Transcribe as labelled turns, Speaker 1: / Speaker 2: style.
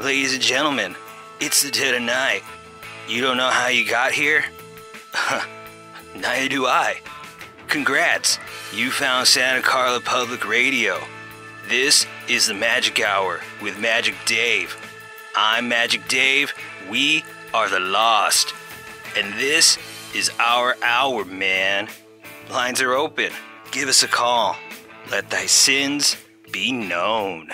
Speaker 1: Ladies and gentlemen, it's the dead of night. You don't know how you got here? Neither do I. Congrats, you found Santa Carla Public Radio. This is the Magic Hour with Magic Dave. I'm Magic Dave. We are the Lost. And this is our hour, man. Lines are open. Give us a call. Let thy sins be known.